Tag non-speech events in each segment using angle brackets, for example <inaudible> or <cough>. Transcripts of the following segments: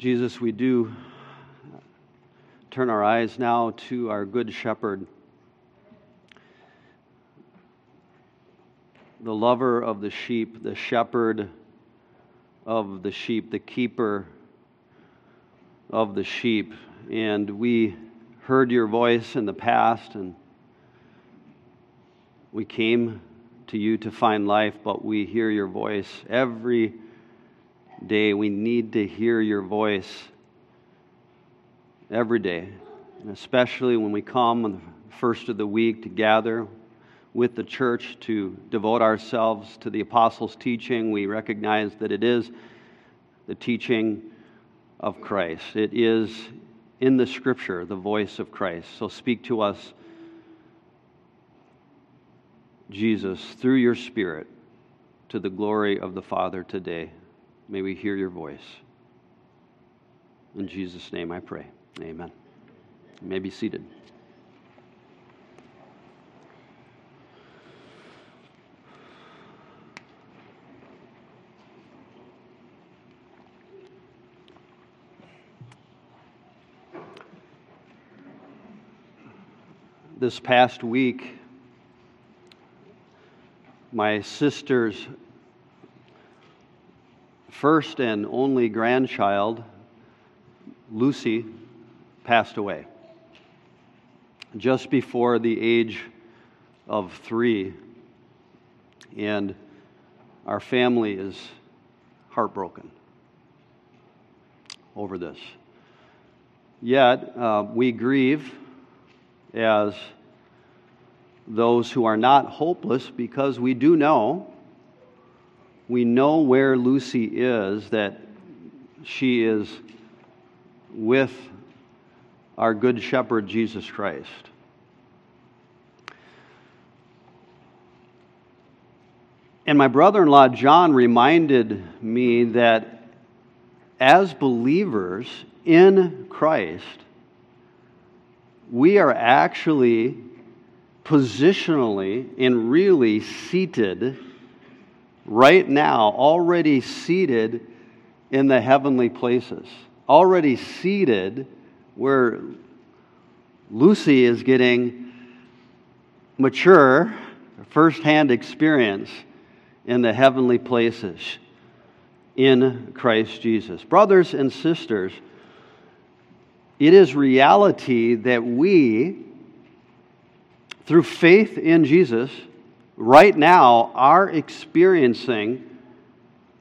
Jesus, we do turn our eyes now to our Good Shepherd, the lover of the sheep, the shepherd of the sheep, the keeper of the sheep. And we heard your voice in the past, and we came to you to find life, but we hear your voice every day. We need to hear your voice every day, and especially when we come on the first of the week to gather with the church to devote ourselves to the apostles' teaching. We recognize that it is the teaching of Christ, it is in the scripture the voice of Christ. So speak to us, Jesus, through your Spirit to the glory of the Father today. May we hear your voice. In Jesus' name I pray. Amen. You may be seated. This past week, my sister's first and only grandchild, Lucy, passed away just before the age of three. And our family is heartbroken over this. Yet, uh, we grieve as those who are not hopeless because we do know we know where Lucy is, that she is with our Good Shepherd, Jesus Christ. And my brother in law, John, reminded me that as believers in Christ, we are actually positionally and really seated right now already seated in the heavenly places, already seated where Lucy is getting mature, firsthand experience in the heavenly places in Christ Jesus. Brothers and sisters, it is reality that we, through faith in Jesus, right now are experiencing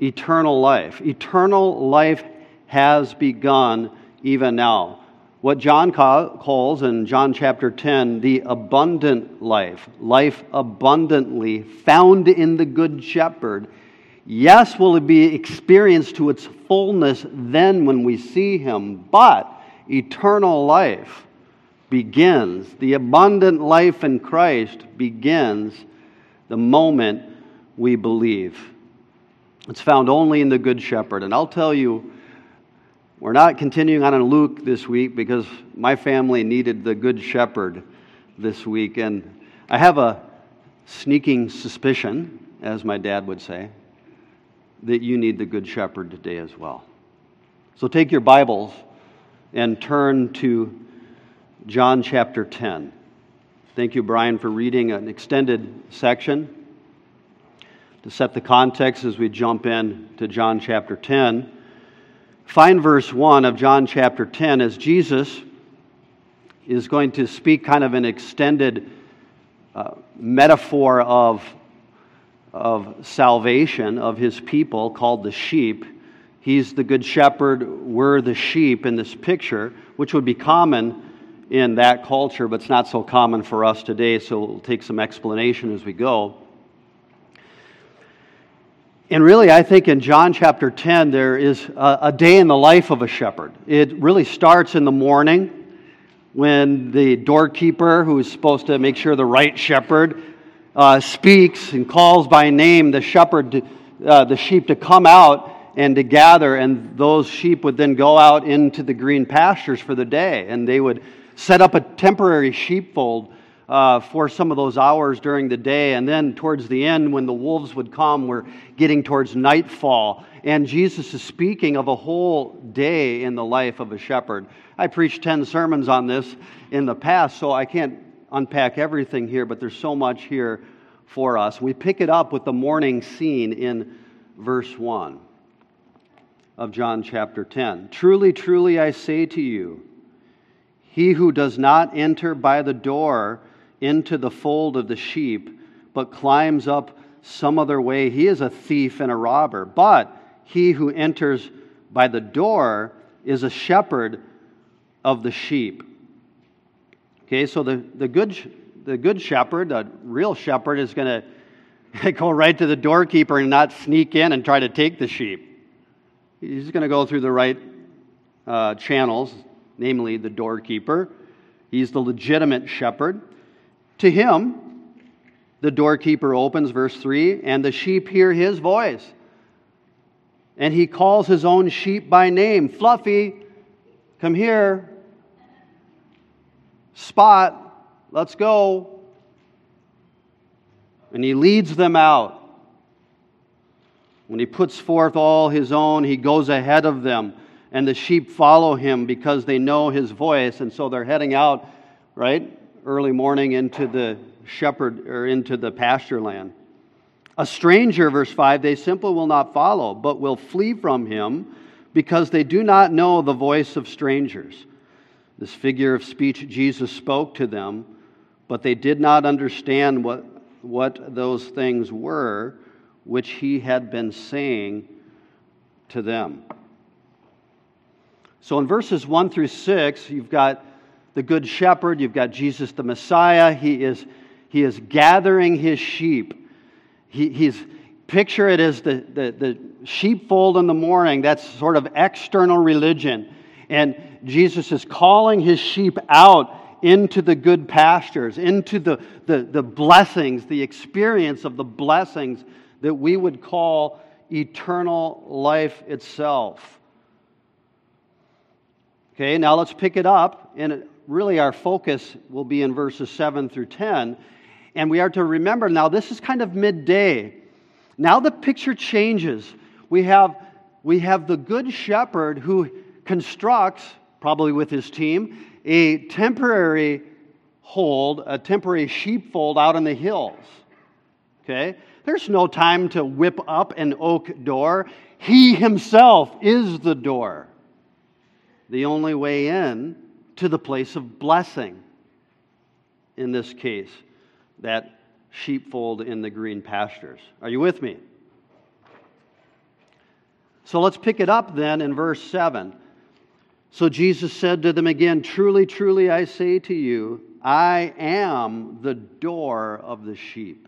eternal life. Eternal life has begun even now. What John calls in John chapter 10 the abundant life, life abundantly found in the Good Shepherd, yes, will it be experienced to its fullness then when we see him, but eternal life begins. The abundant life in Christ begins the moment we believe. It's found only in the Good Shepherd. And I'll tell you, we're not continuing on in Luke this week because my family needed the Good Shepherd this week. And I have a sneaking suspicion, as my dad would say, that you need the Good Shepherd today as well. So take your Bibles and turn to John chapter 10. Thank you, Brian, for reading an extended section. To set the context as we jump in to John chapter 10, find verse 1 of John chapter 10 as Jesus is going to speak kind of an extended uh, metaphor of, of salvation of his people called the sheep. He's the good shepherd, we're the sheep in this picture, which would be common in that culture, but it's not so common for us today, so we'll take some explanation as we go. And really, I think in John chapter 10, there is a, a, day in the life of a shepherd. It really starts in the morning when the doorkeeper, who is supposed to make sure the right shepherd, uh, speaks and calls by name the shepherd, to, uh, the sheep to come out and to gather, and those sheep would then go out into the green pastures for the day, and they would set up a temporary sheepfold uh, for some of those hours during the day. And then towards the end, when the wolves would come, we're getting towards nightfall. And Jesus is speaking of a whole day in the life of a shepherd. I preached 10 sermons on this in the past, so I can't unpack everything here, but there's so much here for us. We pick it up with the morning scene in verse 1 of John chapter 10. Truly, truly, I say to you, he who does not enter by the door into the fold of the sheep, but climbs up some other way, he is a thief and a robber. But he who enters by the door is a shepherd of the sheep. Okay, so the, the, good, the good shepherd, the real shepherd, is going <laughs> to go right to the doorkeeper and not sneak in and try to take the sheep. He's going to go through the right uh, channels, namely the doorkeeper. He's the legitimate shepherd. To him, the doorkeeper opens, verse 3, and the sheep hear his voice. And he calls his own sheep by name Fluffy, come here. Spot, let's go. And he leads them out. When he puts forth all his own, he goes ahead of them, and the sheep follow him because they know his voice, and so they're heading out, right? early morning into the shepherd or into the pasture land. A stranger, verse 5, they simply will not follow, but will flee from him because they do not know the voice of strangers. This figure of speech Jesus spoke to them, but they did not understand what, what those things were which he had been saying to them. So in verses 1 through 6, you've got the Good Shepherd, you've got Jesus the Messiah. He is, he is gathering his sheep. He, he's picture it as the, the, the sheepfold in the morning. That's sort of external religion. And Jesus is calling his sheep out into the good pastures, into the, the, the blessings, the experience of the blessings that we would call eternal life itself. Okay, now let's pick it up. And really our focus will be in verses 7 through 10. And we are to remember now, this is kind of midday. Now the picture changes. We have, we have the good shepherd who constructs, probably with his team, a temporary hold, a temporary sheepfold out in the hills. Okay? There's no time to whip up an oak door. He himself is the door. The only way in to the place of blessing. In this case, that sheepfold in the green pastures. Are you with me? So let's pick it up then in verse 7. So Jesus said to them again, Truly, truly, I say to you, I am the door of the sheep.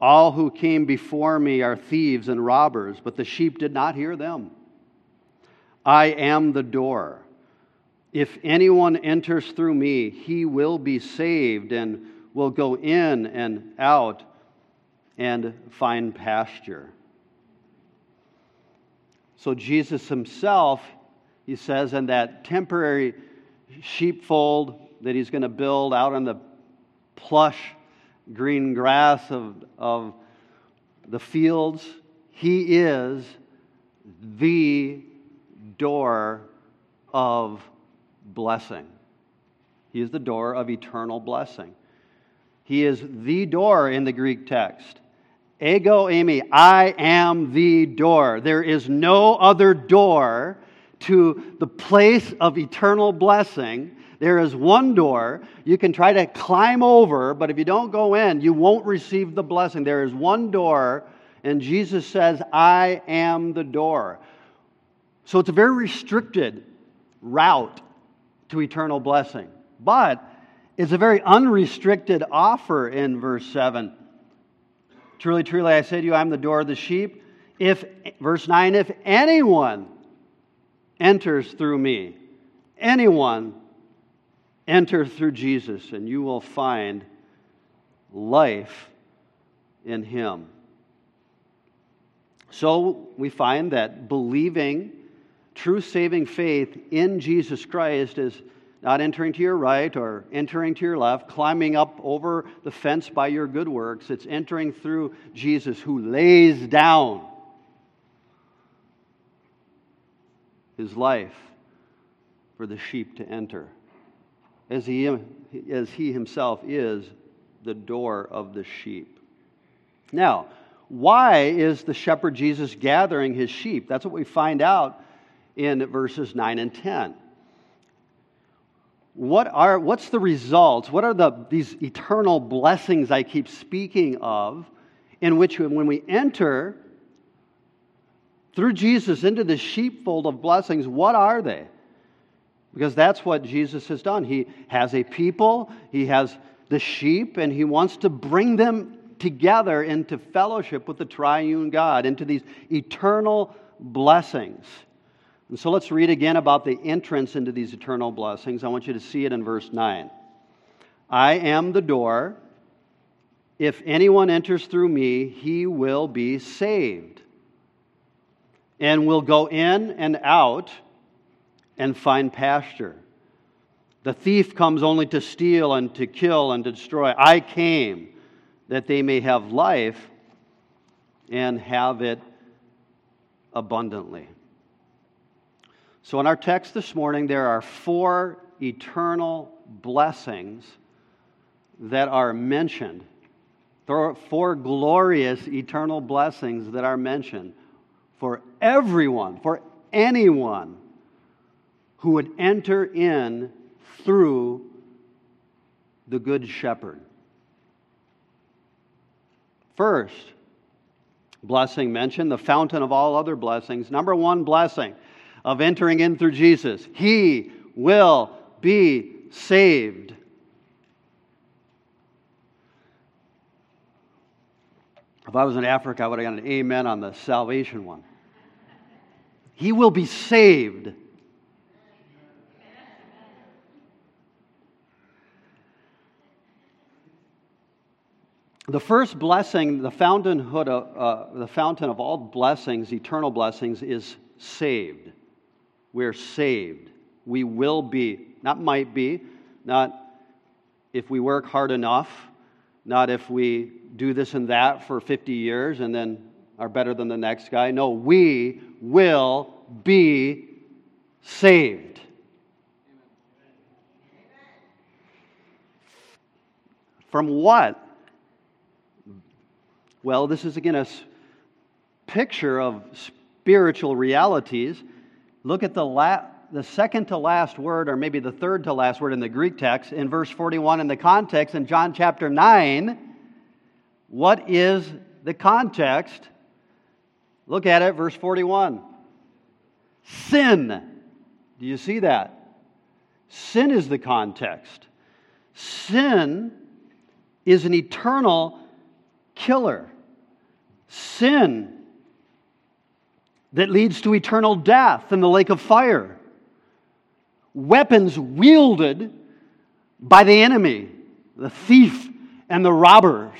All who came before me are thieves and robbers, but the sheep did not hear them. I am the door. If anyone enters through me, he will be saved and will go in and out and find pasture. So, Jesus himself, he says, in that temporary sheepfold that he's going to build out on the plush green grass of, of the fields, he is the door of blessing. He is the door of eternal blessing. He is the door in the Greek text. Ego eimi, I am the door. There is no other door to the place of eternal blessing. There is one door. You can try to climb over, but if you don't go in, you won't receive the blessing. There is one door, and Jesus says, I am the door. So it's a very restricted route to eternal blessing. But it's a very unrestricted offer in verse 7. Truly, truly, I say to you, I'm the door of the sheep. If, verse 9, if anyone enters through me, anyone enter through Jesus, and you will find life in him. So we find that believing true saving faith in Jesus Christ is not entering to your right or entering to your left, climbing up over the fence by your good works. It's entering through Jesus who lays down his life for the sheep to enter, as he, as he himself is the door of the sheep. Now, why is the shepherd Jesus gathering his sheep? That's what we find out in verses 9 and 10. What are, what's the results? What are the, these eternal blessings I keep speaking of, in which when we enter through Jesus into the sheepfold of blessings, what are they? Because that's what Jesus has done. He has a people, he has the sheep, and he wants to bring them together into fellowship with the triune God, into these eternal blessings. And so let's read again about the entrance into these eternal blessings. I want you to see it in verse 9. I am the door. If anyone enters through me, he will be saved, and will go in and out and find pasture. The thief comes only to steal and to kill and to destroy. I came that they may have life and have it abundantly. So, in our text this morning, there are four eternal blessings that are mentioned. There are four glorious eternal blessings that are mentioned for everyone, for anyone who would enter in through the Good Shepherd. First, blessing mentioned, the fountain of all other blessings. Number one blessing of entering in through Jesus He will be saved. If I was in Africa, I would have got an amen on the salvation one. He will be saved. The first blessing, the fountainhood of, uh, the fountain of all blessings, eternal blessings, is saved. We're saved. We will be, not might be, not if we work hard enough, not if we do this and that for 50 years and then are better than the next guy. No, we will be saved. From what? Well, this is again a picture of spiritual realities. Look at the, la- the second to last word, or maybe the third to last word in the Greek text, in verse 41 in the context in John chapter 9. What is the context? Look at it, verse 41. Sin. Do you see that? Sin is the context. Sin is an eternal killer sin that leads to eternal death in the lake of fire, weapons wielded by the enemy, the thief and the robbers,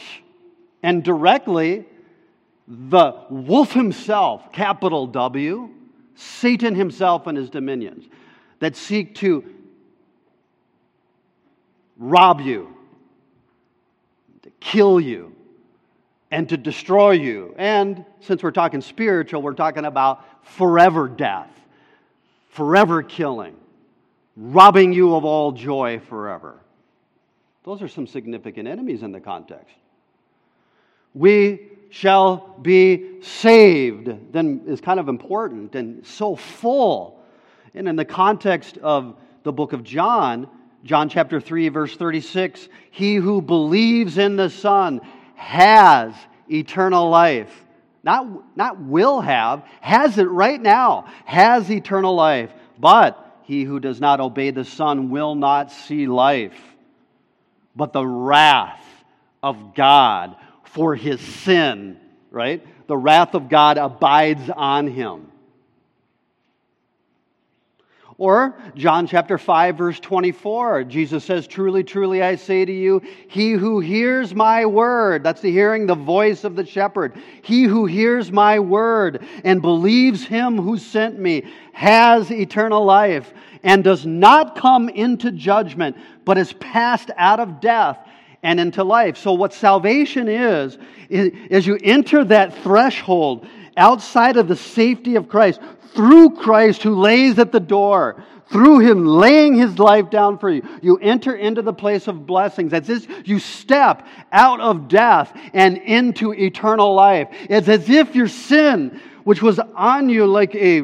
and directly the wolf himself, capital W, Satan himself and his dominions, that seek to rob you, to kill you, and to destroy you. And since we're talking spiritual, we're talking about forever death, forever killing, robbing you of all joy forever. Those are some significant enemies in the context. We shall be saved, then is kind of important and so full. And in the context of the book of John, John chapter 3, verse 36, he who believes in the Son has eternal life. Not, not will have, has it right now, has eternal life. But he who does not obey the Son will not see life, but the wrath of God for his sin, right? The wrath of God abides on him. Or John chapter 5 verse 24, Jesus says, "Truly, truly I say to you, he who hears my word, that's the hearing the voice of the shepherd. He who hears my word and believes him who sent me has eternal life and does not come into judgment, but is passed out of death and into life." So what salvation is, is you enter that threshold outside of the safety of Christ, through Christ who lays at the door, through him laying his life down for you, you enter into the place of blessings. As if you step out of death and into eternal life. It's as if your sin, which was on you like a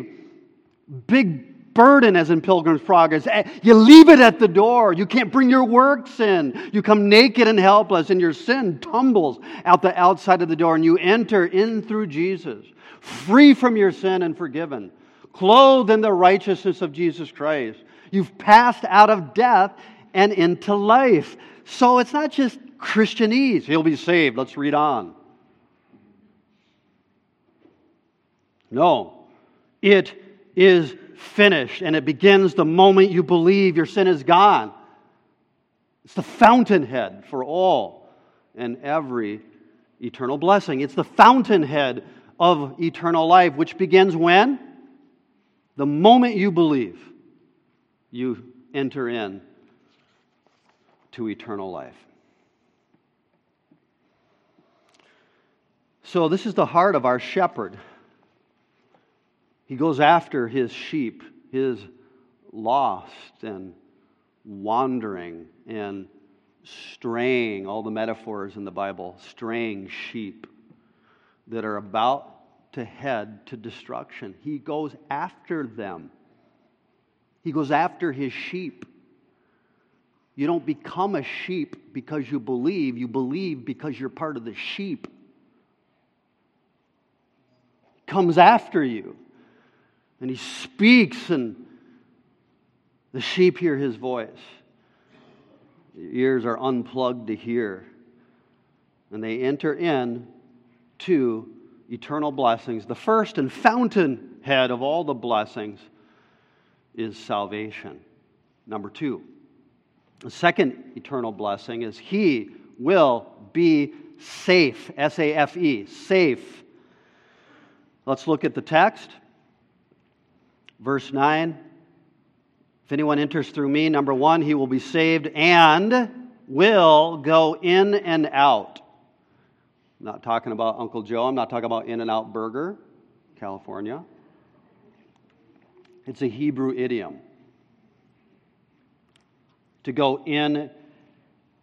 big burden, as in Pilgrim's Progress, eh, you leave it at the door. You can't bring your works in. You come naked and helpless, and your sin tumbles out the outside of the door, and you enter in through Jesus, free from your sin and forgiven clothed in the righteousness of Jesus Christ. You've passed out of death and into life. So it's not just Christianese. He'll be saved. Let's read on. No, it is finished, and it begins the moment you believe your sin is gone. It's the fountainhead for all and every eternal blessing. It's the fountainhead of eternal life, which begins when? The moment you believe, you enter in to eternal life. So, this is the heart of our shepherd. He goes after his sheep, his lost and wandering and straying, all the metaphors in the Bible, straying sheep that are about to head to destruction. He goes after them, he goes after his sheep. You don't become a sheep because you believe, you believe because you're part of the sheep. He comes after you and he speaks, and the sheep hear his voice. Ears are unplugged to hear, and they enter in to eternal blessings. The first and fountainhead of all the blessings is salvation. Number two, the second eternal blessing is He will be safe. S A F E, safe. Let's look at the text. Verse 9. If anyone enters through me, number one, he will be saved and will go in and out. I'm not talking about Uncle Joe. I'm not talking about In N Out Burger, California. It's a Hebrew idiom to go in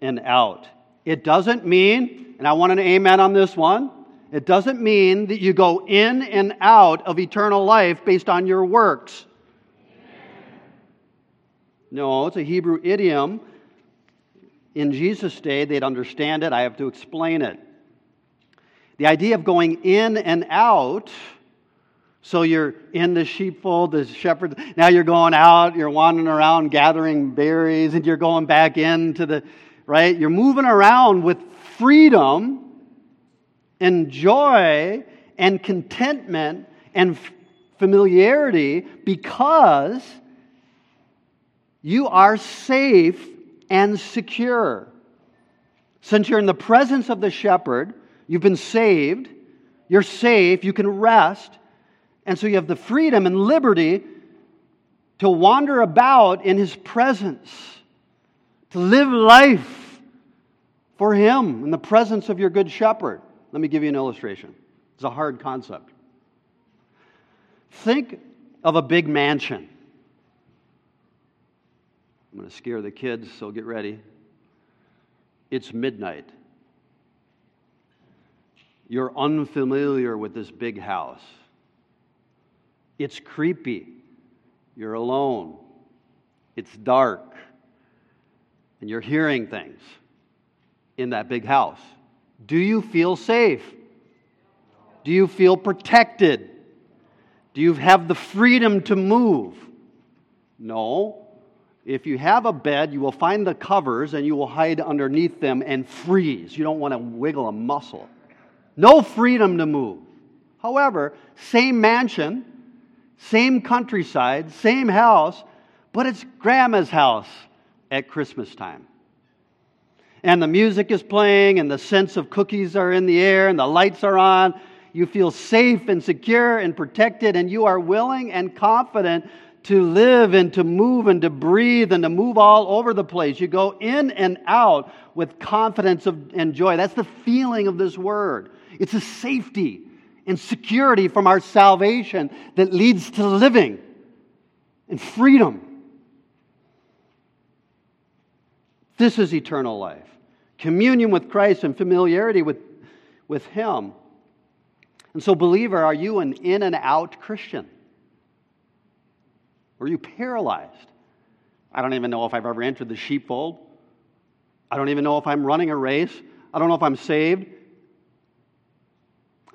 and out. It doesn't mean, and I want an amen on this one, it doesn't mean that you go in and out of eternal life based on your works. No, it's a Hebrew idiom. In Jesus' day, they'd understand it. I have to explain it. The idea of going in and out. So you're in the sheepfold, the shepherd. Now you're going out, you're wandering around gathering berries, and you're going back into the, right? You're moving around with freedom and joy and contentment and familiarity because you are safe and secure. Since you're in the presence of the shepherd, You've been saved. You're safe. You can rest. And so you have the freedom and liberty to wander about in His presence, to live life for Him in the presence of your good shepherd. Let me give you an illustration. It's a hard concept. Think of a big mansion. I'm going to scare the kids, so get ready. It's midnight. You're unfamiliar with this big house. It's creepy. You're alone. It's dark. And you're hearing things in that big house. Do you feel safe? Do you feel protected? Do you have the freedom to move? No. If you have a bed, you will find the covers and you will hide underneath them and freeze. You don't want to wiggle a muscle no freedom to move. However, same mansion, same countryside, same house, but it's grandma's house at Christmas time. And the music is playing, and the scents of cookies are in the air, and the lights are on. You feel safe and secure and protected, and you are willing and confident to live and to move and to breathe and to move all over the place. You go in and out with confidence of, and joy. That's the feeling of this word. It's a safety and security from our salvation that leads to living and freedom. This is eternal life communion with Christ and familiarity with, with Him. And so, believer, are you an in and out Christian? Or are you paralyzed? I don't even know if I've ever entered the sheepfold. I don't even know if I'm running a race. I don't know if I'm saved.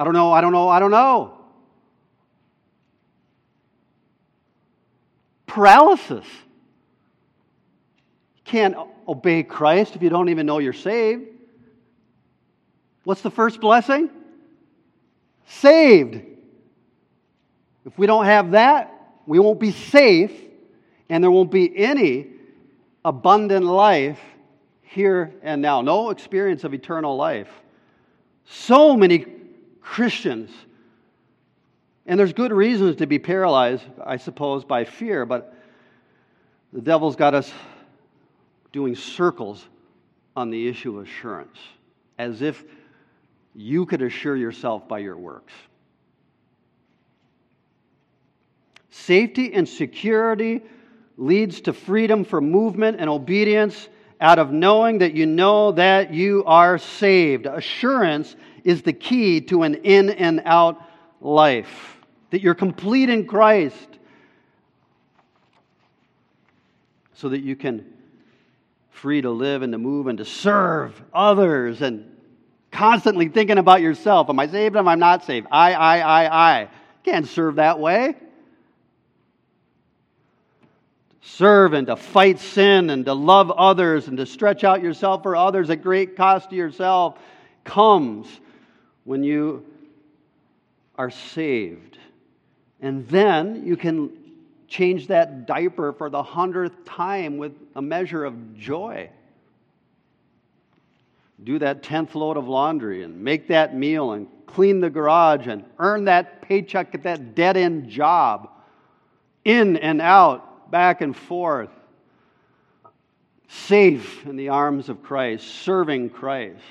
I don't know, I don't know, I don't know. Paralysis. You can't obey Christ if you don't even know you're saved. What's the first blessing? Saved. If we don't have that, we won't be safe, and there won't be any abundant life here and now. No experience of eternal life. So many Christians, and there's good reasons to be paralyzed, I suppose, by fear, but the devil's got us doing circles on the issue of assurance, as if you could assure yourself by your works. Safety and security leads to freedom for movement and obedience out of knowing that you know that you are saved. Assurance is the key to an in and out life, that you're complete in Christ so that you can free to live and to move and to serve others and constantly thinking about yourself. Am I saved? Am I not saved? I, I, I, I. Can't serve that way serve and to fight sin and to love others and to stretch out yourself for others at great cost to yourself comes when you are saved. And then you can change that diaper for the hundredth time with a measure of joy. Do that tenth load of laundry and make that meal and clean the garage and earn that paycheck at that dead end job in and out back and forth, safe in the arms of Christ, serving Christ.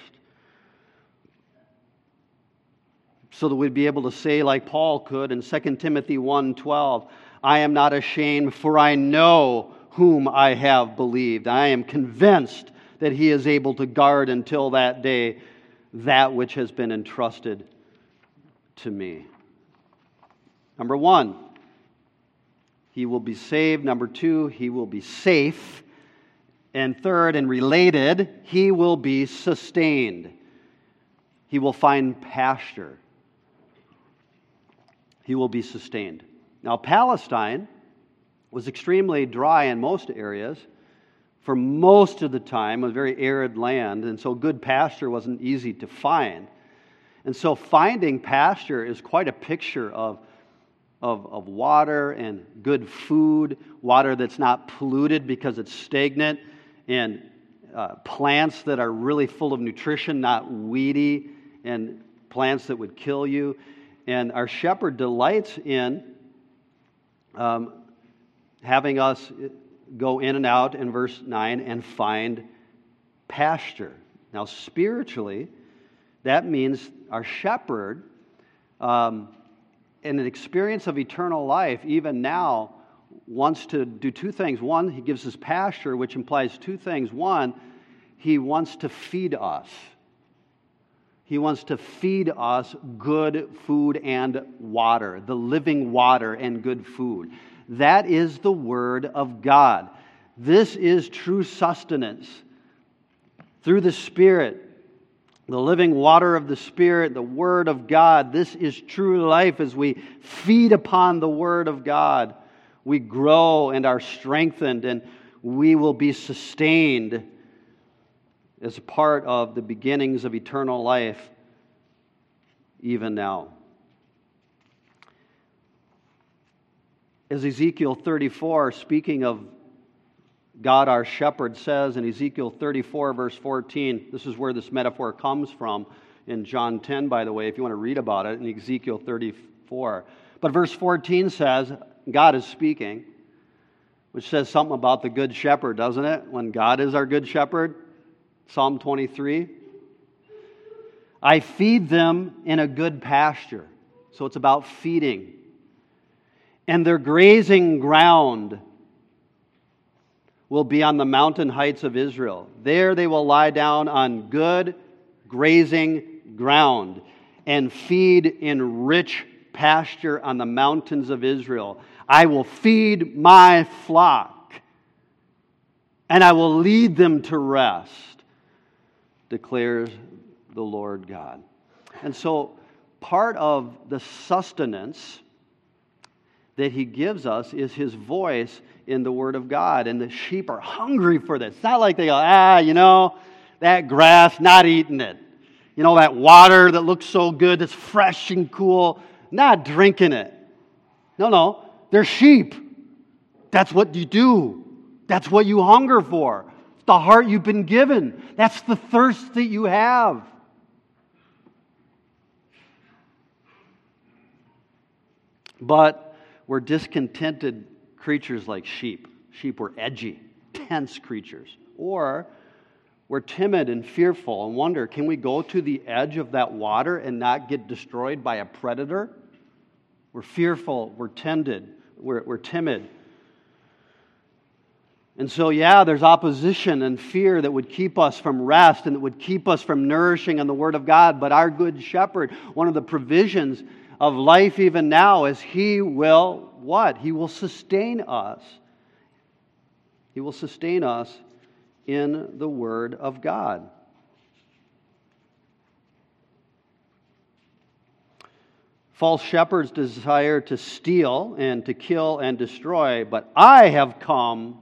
So that we'd be able to say, like Paul could in 2 Timothy 1:12, I am not ashamed, for I know whom I have believed. I am convinced that he is able to guard until that day that which has been entrusted to me. Number one, he will be saved. Number two, he will be safe. And third, and related, he will be sustained. He will find pasture. He will be sustained. Now, Palestine was extremely dry in most areas for most of the time, a very arid land, and so good pasture wasn't easy to find. And so, finding pasture is quite a picture of of, of water and good food, water that's not polluted because it's stagnant, and uh, plants that are really full of nutrition, not weedy, and plants that would kill you. And our shepherd delights in um, having us go in and out in verse 9 and find pasture. Now, spiritually, that means our shepherd um, in an experience of eternal life, even now, wants to do two things. One, he gives us pasture, which implies two things. One, he wants to feed us. He wants to feed us good food and water, the living water and good food. That is the Word of God. This is true sustenance through the Spirit the living water of the Spirit, the Word of God. This is true life as we feed upon the Word of God. We grow and are strengthened, and we will be sustained a part of the beginnings of eternal life, even now. As Ezekiel 34, speaking of God our shepherd says in Ezekiel 34, verse 14. This is where this metaphor comes from in John 10, by the way, if you want to read about it in Ezekiel 34. But verse 14 says, God is speaking, which says something about the good shepherd, doesn't it? When God is our good shepherd, Psalm 23. I feed them in a good pasture. So it's about feeding. And their grazing ground will be on the mountain heights of Israel. There they will lie down on good grazing ground and feed in rich pasture on the mountains of Israel. I will feed my flock and I will lead them to rest, declares the Lord God. And so, part of the sustenance that he gives us is his voice in the Word of God. And the sheep are hungry for this. It's not like they go, ah, you know, that grass, not eating it. You know, that water that looks so good, that's fresh and cool, not drinking it. No, no, they're sheep. That's what you do. That's what you hunger for. The heart you've been given. That's the thirst that you have. But we're discontented creatures like sheep. Sheep were edgy, tense creatures. Or we're timid and fearful and wonder can we go to the edge of that water and not get destroyed by a predator? We're fearful, we're tended, we're, we're timid. And so, yeah, there's opposition and fear that would keep us from rest and that would keep us from nourishing on the Word of God. But our good shepherd, one of the provisions of life even now is He will what? He will sustain us. He will sustain us in the Word of God. False shepherds desire to steal and to kill and destroy, but I have come,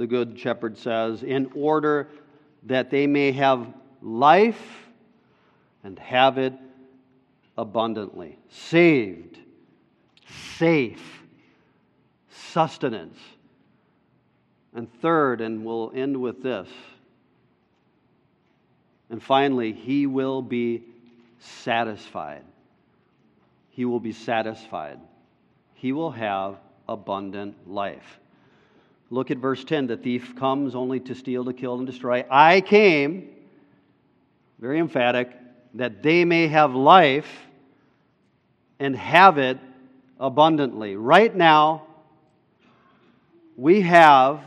the good shepherd says, in order that they may have life and have it abundantly. Saved, safe, sustenance. And third, and we'll end with this. And finally, he will be satisfied. He will be satisfied. He will have abundant life. Look at verse 10 the thief comes only to steal, to kill, and destroy. I came, very emphatic, that they may have life and have it abundantly. Right now, we have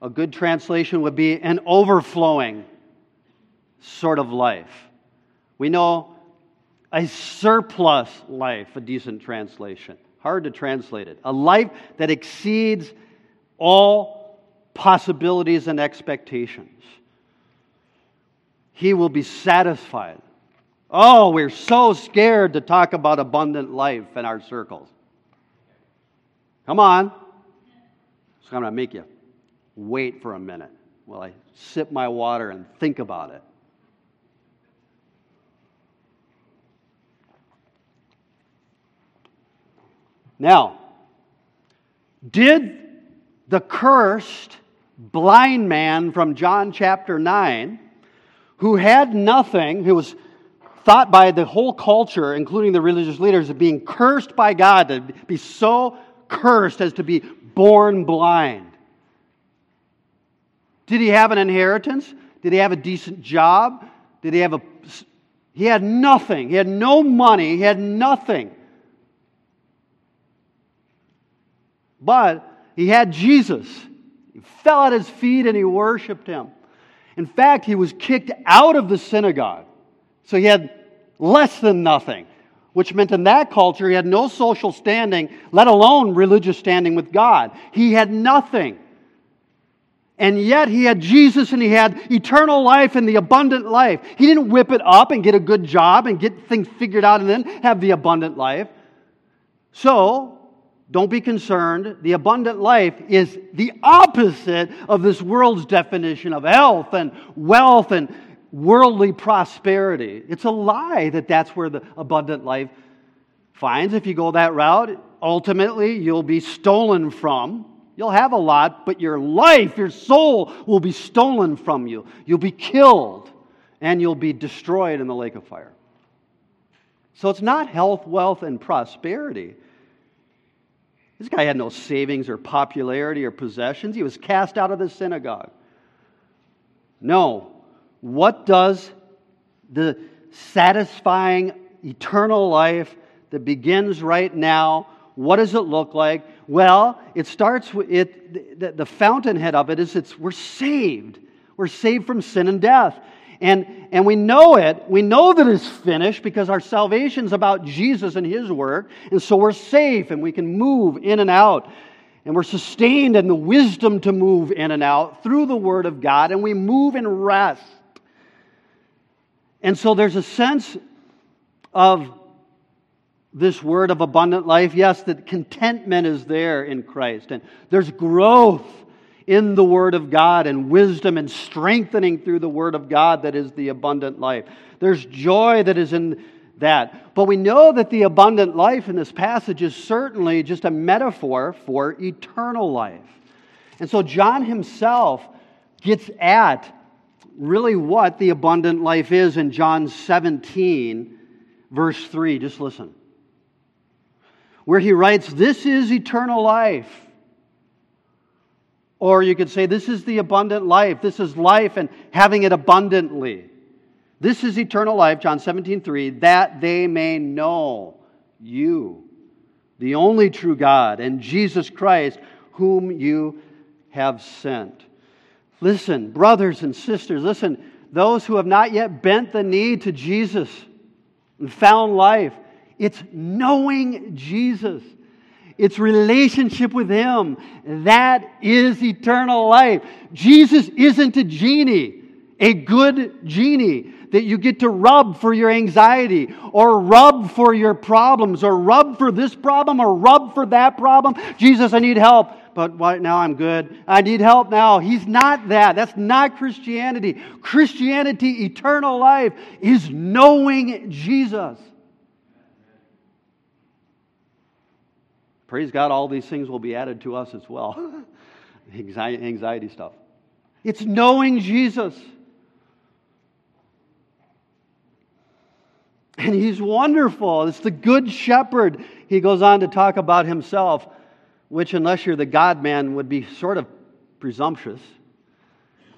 a good translation would be an overflowing sort of life. We know a surplus life, a decent translation. Hard to translate it. A life that exceeds all possibilities and expectations. He will be satisfied. Oh, we're so scared to talk about abundant life in our circles. Come on. So I'm going to make you wait for a minute while I sip my water and think about it. Now, did the cursed blind man from John chapter 9, who had nothing, who was thought by the whole culture, including the religious leaders, of being cursed by God, to be so cursed as to be born blind. Did he have an inheritance? Did he have a decent job? Did he have a. He had nothing. He had no money. He had nothing. But he had Jesus. He fell at his feet and he worshiped him. In fact, he was kicked out of the synagogue. So he had less than nothing, which meant in that culture he had no social standing, let alone religious standing with God. He had nothing. And yet he had Jesus and he had eternal life and the abundant life. He didn't whip it up and get a good job and get things figured out and then have the abundant life. So, don't be concerned. The abundant life is the opposite of this world's definition of health and wealth and worldly prosperity. It's a lie that that's where the abundant life finds. If you go that route, ultimately you'll be stolen from You'll have a lot, but your life, your soul will be stolen from you. You'll be killed, and you'll be destroyed in the lake of fire. So it's not health, wealth, and prosperity. This guy had no savings or popularity or possessions. He was cast out of the synagogue. No. What does the satisfying eternal life that begins right now, what does it look like? Well, it starts with it, the, the fountainhead of it is it's we're saved. We're saved from sin and death. And, and we know it. We know that it's finished because our salvation is about Jesus and His work. And so we're safe and we can move in and out. And we're sustained in the wisdom to move in and out through the Word of God. And we move in rest. And so there's a sense of this word of abundant life. Yes, that contentment is there in Christ. And there's growth in the Word of God and wisdom and strengthening through the Word of God that is the abundant life. There's joy that is in that. But we know that the abundant life in this passage is certainly just a metaphor for eternal life. And so John himself gets at really what the abundant life is in John 17, verse 3. Just listen. Where he writes, This is eternal life or you could say, This is the abundant life. This is life and having it abundantly. This is eternal life, John 17, 3, that they may know you, the only true God, and Jesus Christ, whom you have sent. Listen, brothers and sisters, listen, those who have not yet bent the knee to Jesus and found life, it's knowing Jesus. It's relationship with Him. That is eternal life. Jesus isn't a genie, a good genie that you get to rub for your anxiety or rub for your problems or rub for this problem or rub for that problem. Jesus, I need help. But right now I'm good. I need help now. He's not that. That's not Christianity. Christianity, eternal life, is knowing Jesus. Praise God, all these things will be added to us as well. <laughs> anxiety, stuff. It's knowing Jesus. And he's wonderful. It's the good shepherd. He goes on to talk about himself, which, unless you're the God man, would be sort of presumptuous.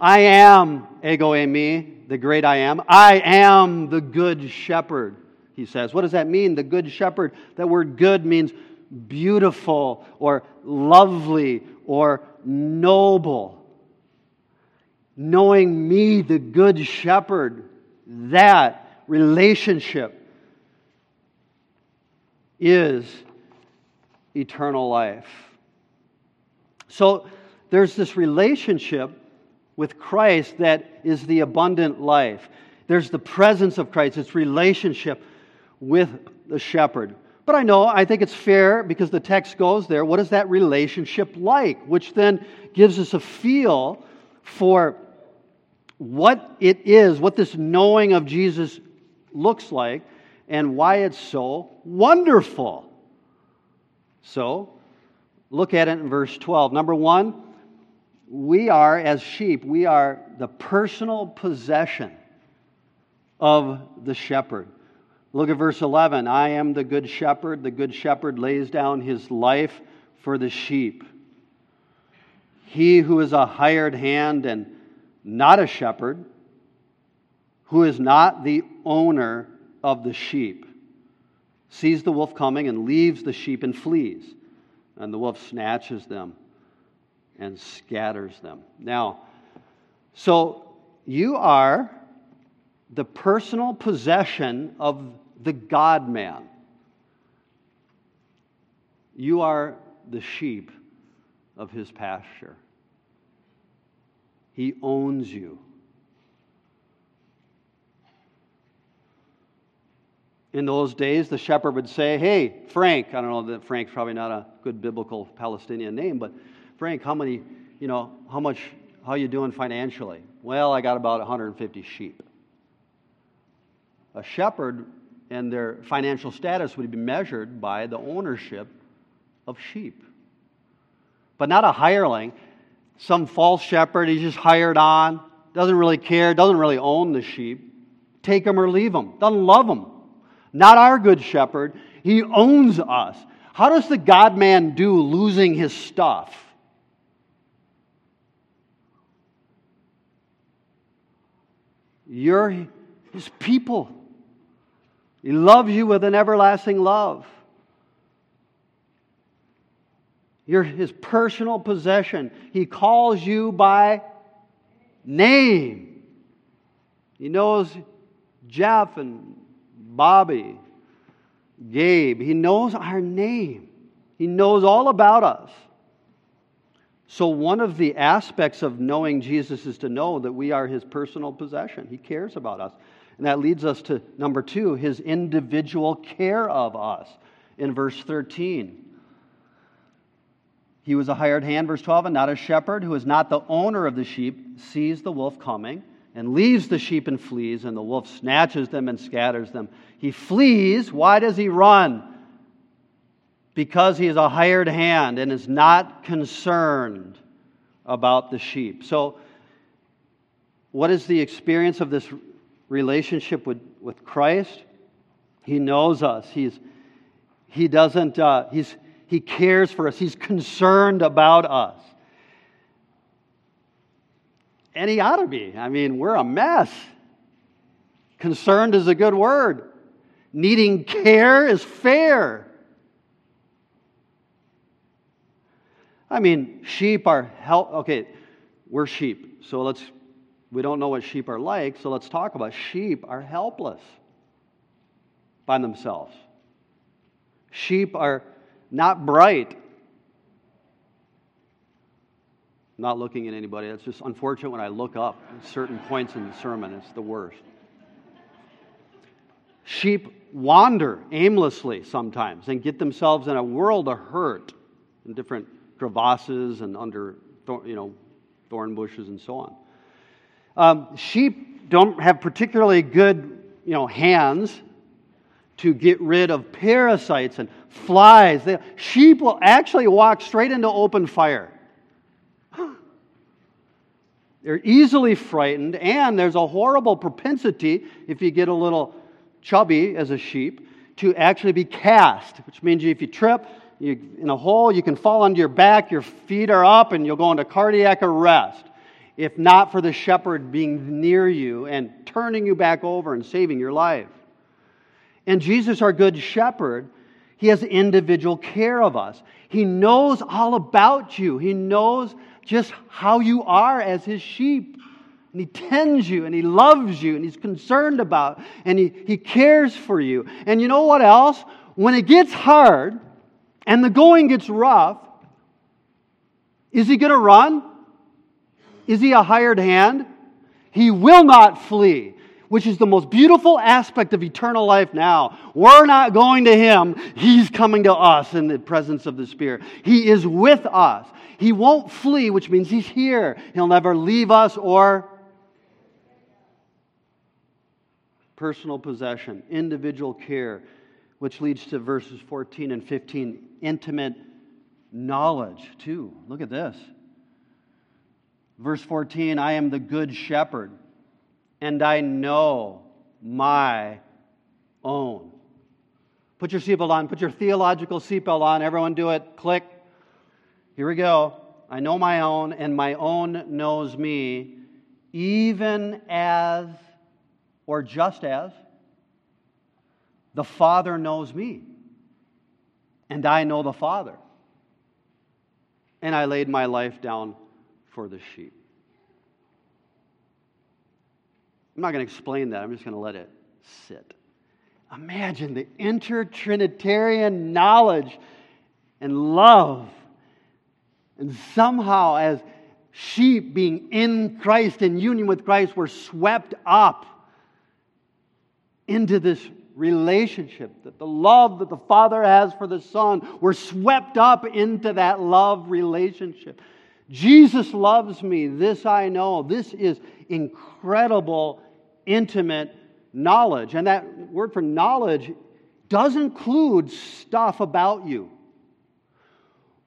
I am, ego eimi, the great I am. I am the good shepherd, he says. What does that mean? The good shepherd. That word good means beautiful or lovely or noble. Knowing me, the good shepherd, that relationship is eternal life. So there's this relationship with Christ that is the abundant life. There's the presence of Christ, it's relationship with the shepherd. But I know, I think it's fair because the text goes there. What is that relationship like? Which then gives us a feel for what it is, what this knowing of Jesus looks like, and why it's so wonderful. So, look at it in verse 12. Number one, we are, as sheep, we are the personal possession of the shepherd. Look at verse 11. I am the good shepherd. The good shepherd lays down his life for the sheep. He who is a hired hand and not a shepherd, who is not the owner of the sheep, sees the wolf coming and leaves the sheep and flees. And the wolf snatches them and scatters them. Now, so you are the personal possession of the God man. You are the sheep of his pasture. He owns you. In those days, the shepherd would say, Hey, Frank, I don't know that Frank's probably not a good biblical Palestinian name, but Frank, how many, you know, how much, how are you doing financially? Well, I got about 150 sheep. A shepherd and their financial status would be measured by the ownership of sheep. but not a hireling. Some false shepherd, he's just hired on, doesn't really care, doesn't really own the sheep. Take them or leave them, doesn't love them. Not our good shepherd. He owns us. How does the God man do losing his stuff? You're his people. He loves you with an everlasting love. You're his personal possession. He calls you by name. He knows Jeff and Bobby, Gabe. He knows our name. He knows all about us. So, one of the aspects of knowing Jesus is to know that we are his personal possession. He cares about us. And that leads us to number two, his individual care of us in verse 13. He was a hired hand, verse 12, and not a shepherd who is not the owner of the sheep, sees the wolf coming and leaves the sheep and flees, and the wolf snatches them and scatters them. He flees. Why does he run? Because he is a hired hand and is not concerned about the sheep. So, what is the experience of this relationship with, with Christ? He knows us. He's, he doesn't, uh, he's, he cares for us. He's concerned about us. And he ought to be. I mean, we're a mess. Concerned is a good word. Needing care is fair. I mean, sheep are help. Okay, we're sheep, so let's. We don't know what sheep are like, so let's talk about sheep are helpless by themselves. Sheep are not bright. not looking at anybody. That's just unfortunate when I look up at certain points in the sermon. It's the worst. Sheep wander aimlessly sometimes and get themselves in a world of hurt in different crevasses and under you know, thorn bushes and so on. Um, sheep don't have particularly good you know, hands to get rid of parasites and flies. They, sheep will actually walk straight into open fire. <gasps> They're easily frightened, and there's a horrible propensity, if you get a little chubby as a sheep, to actually be cast, which means if you trip you, in a hole, you can fall onto your back, your feet are up, and you'll go into cardiac arrest. If not for the shepherd being near you and turning you back over and saving your life. And Jesus, our good shepherd, he has individual care of us. He knows all about you. He knows just how you are as his sheep. And he tends you and he loves you and he's concerned about and he, he cares for you. And you know what else? When it gets hard and the going gets rough, is he going to run? Is he a hired hand? He will not flee which is the most beautiful aspect of eternal life now. We're not going to Him, He's coming to us in the presence of the Spirit. He is with us. He won't flee, which means He's here. He'll never leave us or personal possession, individual care, which leads to verses 14 and 15 intimate knowledge, too. Look at this. Verse 14 I am the good shepherd and I know my own. Put your seatbelt on. Put your theological seatbelt on. Everyone do it. Click. Here we go. I know my own, and my own knows me, even as, or just as, the Father knows me, and I know the Father. And I laid my life down for the sheep. I'm not going to explain that. I'm just going to let it sit. Imagine the intertrinitarian knowledge and love. And somehow, as sheep being in Christ, in union with Christ, we're swept up into this relationship, that the love that the Father has for the Son, we're swept up into that love relationship. Jesus loves me, this I know. This is incredible intimate knowledge. And that word for knowledge does include stuff about you.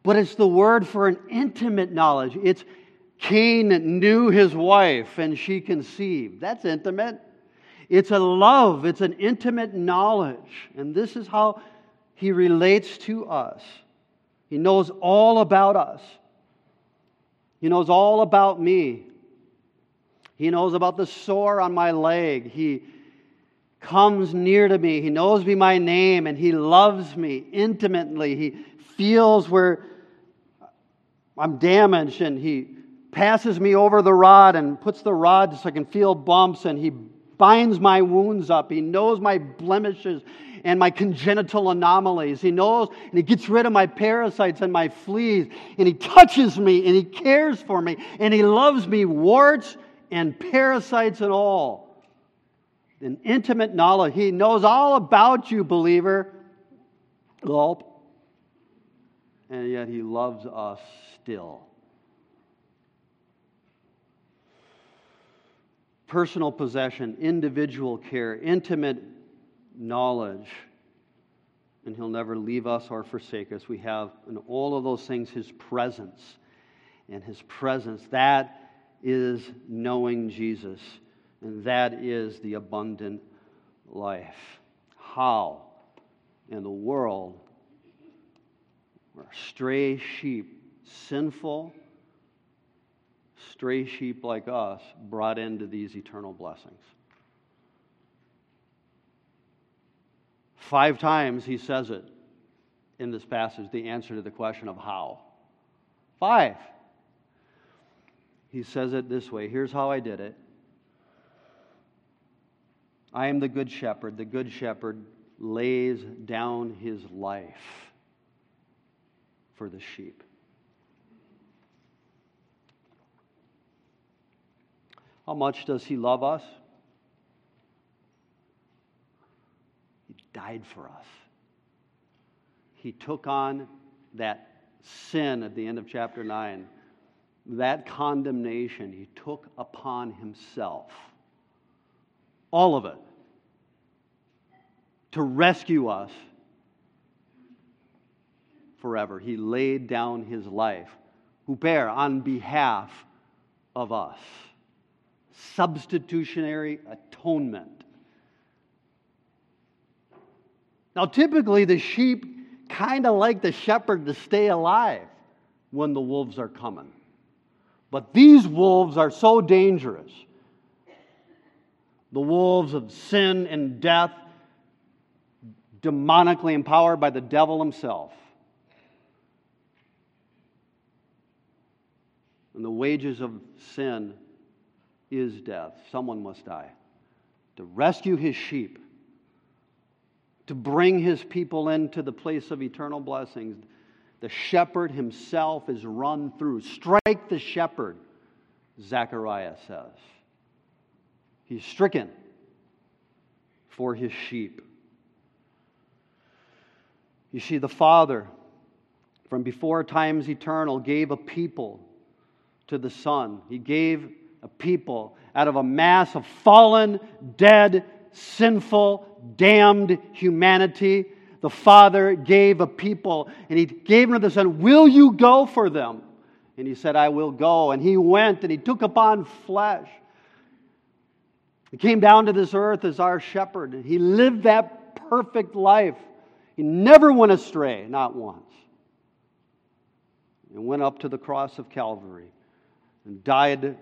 but it's the word for an intimate knowledge. It's Cain knew his wife and she conceived. That's intimate. It's a love, it's an intimate knowledge. And this is how he relates to us. He knows all about us, he knows all about me. He knows about the sore on my leg. He comes near to me. He knows me my name and he loves me intimately. He feels where I'm damaged and he passes me over the rod and puts the rod so I can feel bumps and he binds my wounds up. He knows my blemishes and my congenital anomalies. He knows and he gets rid of my parasites and my fleas and he touches me and he cares for me and he loves me warts and parasites and all. An intimate knowledge. He knows all about you, believer. Gulp. And yet he loves us still. Personal possession, individual care, intimate knowledge. And he'll never leave us or forsake us. We have in all of those things his presence. And his presence, that is knowing Jesus. And that is the abundant life. How in the world are stray sheep, sinful, stray sheep like us, brought into these eternal blessings? Five times he says it in this passage, the answer to the question of how. Five. He says it this way here's how I did it I am the good shepherd. The good shepherd lays down his life for the sheep. How much does he love us? He died for us. He took on that sin at the end of chapter 9, that condemnation he took upon himself all of it, to rescue us forever. He laid down his life, huper on behalf of us. Substitutionary atonement. Now, typically, the sheep kind of like the shepherd to stay alive when the wolves are coming. But these wolves are so dangerous the wolves of sin and death, demonically empowered by the devil himself. And the wages of sin is death. Someone must die. To rescue his sheep, to bring his people into the place of eternal blessings, the shepherd himself is run through. Strike the shepherd, Zechariah says. He's stricken for his sheep. You see, the Father, from before times eternal, gave a people to the Son. He gave a people out of a mass of fallen, dead, sinful, damned humanity. The Father gave a people, and He gave them to the Son. Will you go for them? And He said, I will go. And He went, and He took upon flesh. He came down to this earth as our shepherd. And He lived that perfect life. He never went astray, not once. And went up to the cross of Calvary and died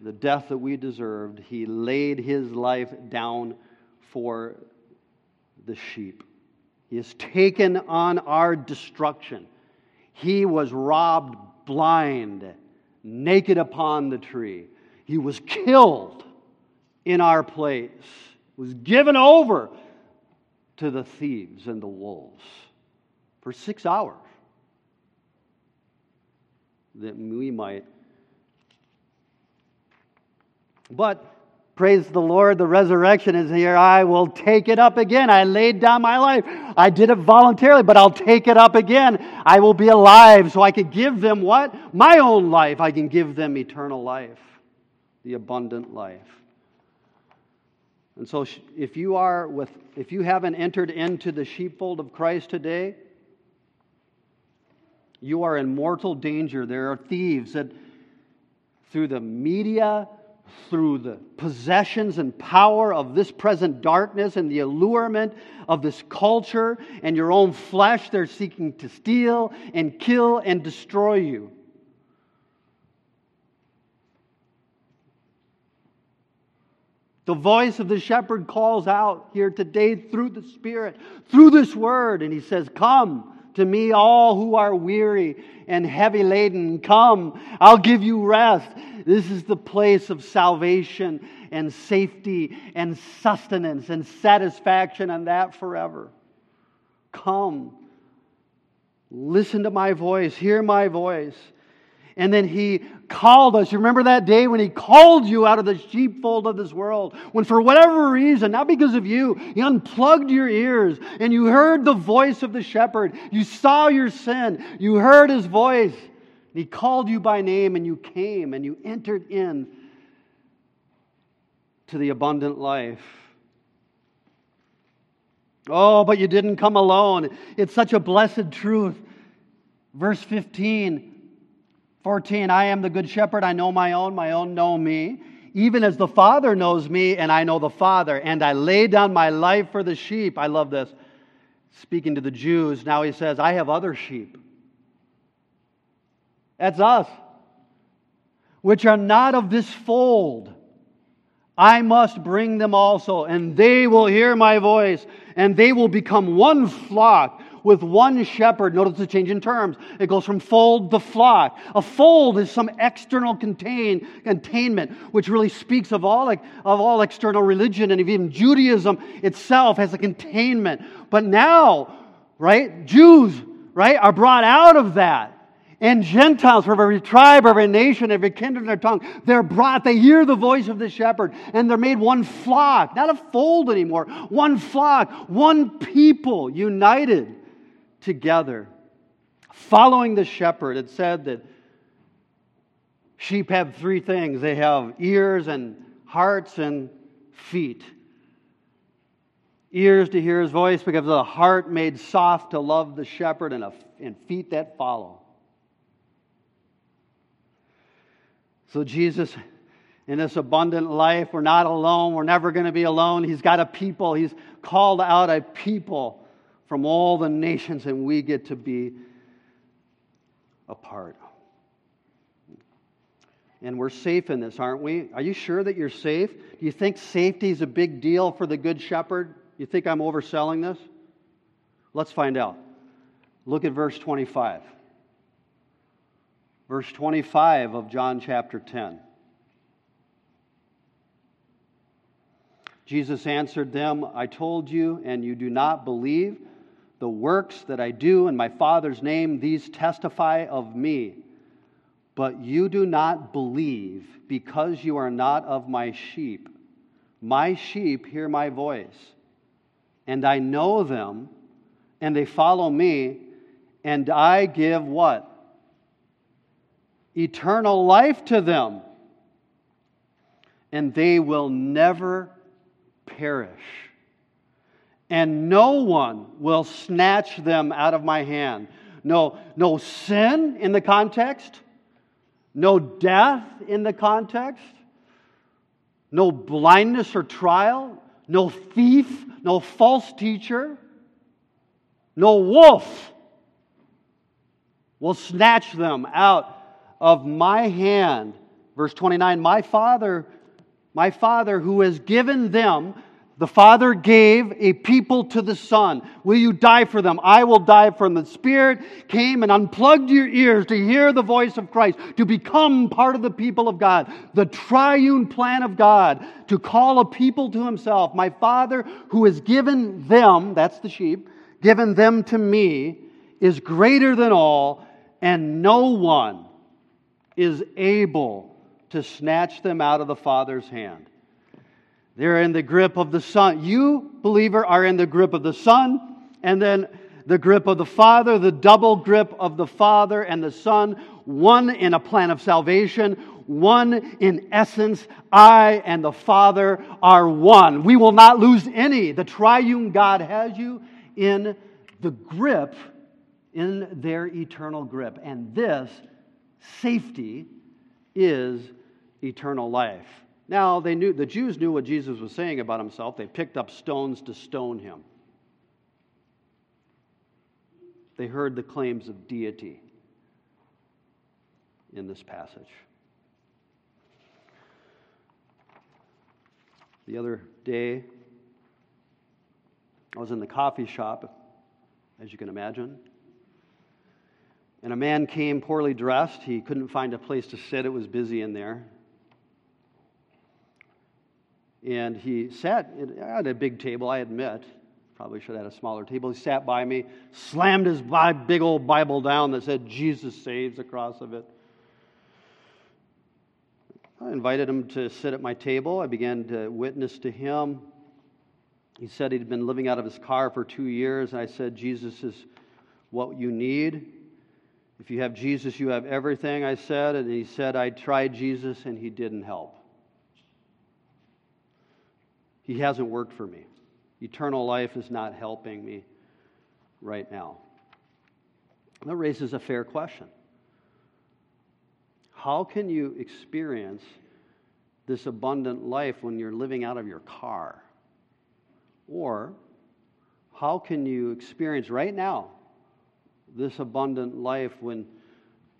the death that we deserved. He laid his life down for the sheep. He has taken on our destruction. He was robbed blind, naked upon the tree. He was killed in our place, was given over to the thieves and the wolves for six hours that we might. But praise the Lord, the resurrection is here. I will take it up again. I laid down my life. I did it voluntarily, but I'll take it up again. I will be alive so I can give them what? My own life. I can give them eternal life, the abundant life. And so if you are with if you haven't entered into the sheepfold of Christ today, You are in mortal danger. There are thieves that, through the media, through the possessions and power of this present darkness and the allurement of this culture and your own flesh, they're seeking to steal and kill and destroy you. The voice of the shepherd calls out here today through the Spirit, through this word, and he says, Come to me, all who are weary and heavy laden. Come, I'll give you rest. This is the place of salvation and safety and sustenance and satisfaction, and that forever. Come, listen to my voice, hear my voice. And then he called us. You remember that day when he called you out of the sheepfold of this world? When, for whatever reason, not because of you, he unplugged your ears and you heard the voice of the shepherd. You saw your sin. You heard his voice. He called you by name and you came and you entered in to the abundant life. Oh, but you didn't come alone. It's such a blessed truth. Verse 15 14, I am the good shepherd. I know my own, my own know me. Even as the Father knows me, and I know the Father, and I lay down my life for the sheep. I love this. Speaking to the Jews, now he says, I have other sheep. That's us, which are not of this fold. I must bring them also, and they will hear my voice, and they will become one flock with one shepherd. Notice the change in terms. It goes from fold to flock. A fold is some external contain, containment, which really speaks of all, of all external religion, and even Judaism itself has a containment. But now, right, Jews, right, are brought out of that. And Gentiles from every tribe, every nation, every kindred, their tongue, they're brought, they hear the voice of the shepherd, and they're made one flock, not a fold anymore, one flock, one people united together. Following the shepherd, it said that sheep have three things they have ears and hearts and feet. Ears to hear his voice because of the heart made soft to love the shepherd and, a, and feet that follow. So, Jesus, in this abundant life, we're not alone. We're never going to be alone. He's got a people. He's called out a people from all the nations, and we get to be a part. And we're safe in this, aren't we? Are you sure that you're safe? Do you think safety is a big deal for the Good Shepherd? You think I'm overselling this? Let's find out. Look at verse 25. Verse 25 of John chapter 10. Jesus answered them, I told you, and you do not believe. The works that I do in my Father's name, these testify of me. But you do not believe because you are not of my sheep. My sheep hear my voice, and I know them, and they follow me, and I give what? Eternal life to them, and they will never perish and no one will snatch them out of my hand. No, no sin in the context, no death in the context, no blindness or trial, no thief, no false teacher, no wolf will snatch them out of my hand. Verse 29 My Father, my Father who has given them the Father gave a people to the Son. Will you die for them? I will die for them. The Spirit came and unplugged your ears to hear the voice of Christ, to become part of the people of God. The triune plan of God to call a people to Himself. My Father, who has given them, that's the sheep, given them to me, is greater than all, and no one is able to snatch them out of the Father's hand. They're in the grip of the Son. You, believer, are in the grip of the Son, and then the grip of the Father, the double grip of the Father and the Son, one in a plan of salvation, one in essence. I and the Father are one. We will not lose any. The triune God has you in the grip in their eternal grip. And this safety is eternal life. Now, they knew, the Jews knew what Jesus was saying about himself. They picked up stones to stone him. They heard the claims of deity in this passage. The other day, I was in the coffee shop, as you can imagine, and a man came poorly dressed. He couldn't find a place to sit, it was busy in there. And he sat at a big table, I admit. Probably should have had a smaller table. He sat by me, slammed his big old Bible down that said Jesus saves across of it. I invited him to sit at my table. I began to witness to him. He said he'd been living out of his car for two years. I said, Jesus is what you need. If you have Jesus, you have everything, I said. And he said, I tried Jesus and he didn't help. He hasn't worked for me. Eternal life is not helping me right now. That raises a fair question. How can you experience this abundant life when you're living out of your car? Or how can you experience right now this abundant life when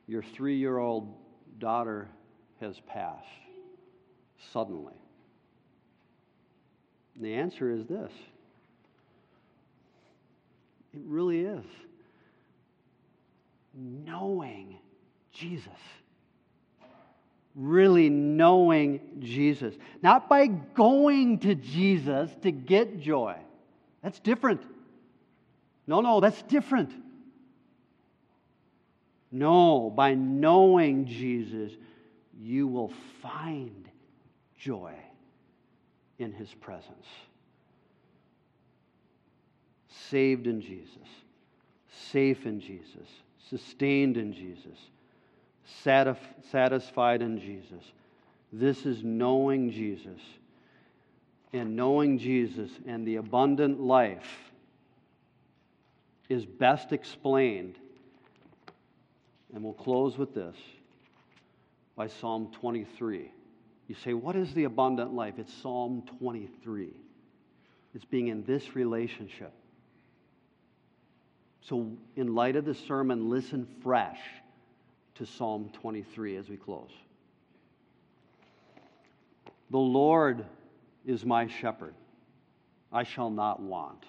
your three year old daughter has passed suddenly? And the answer is this it really is knowing Jesus really knowing Jesus. Not by going to Jesus to get joy. That's different. No, no, that's different. No, by knowing Jesus, you will find joy in his presence. Saved in Jesus, safe in Jesus, sustained in Jesus satisfied in Jesus. This is knowing Jesus. And knowing Jesus and the abundant life is best explained. And we'll close with this by Psalm 23. You say, What is the abundant life? It's Psalm 23. It's being in this relationship. So, in light of the sermon, listen fresh to Psalm 23 as we close. The Lord is my shepherd, I shall not want.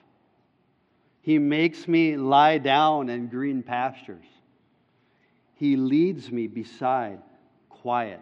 He makes me lie down in green pastures. He leads me beside quiet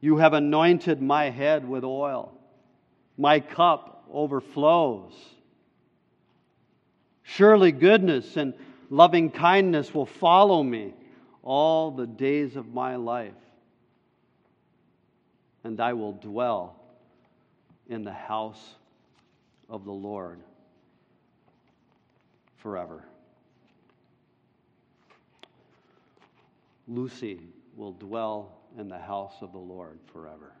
You have anointed my head with oil. My cup overflows. Surely goodness and loving kindness will follow me all the days of my life, and I will dwell in the house of the Lord forever. Lucy will dwell in the house of the Lord forever.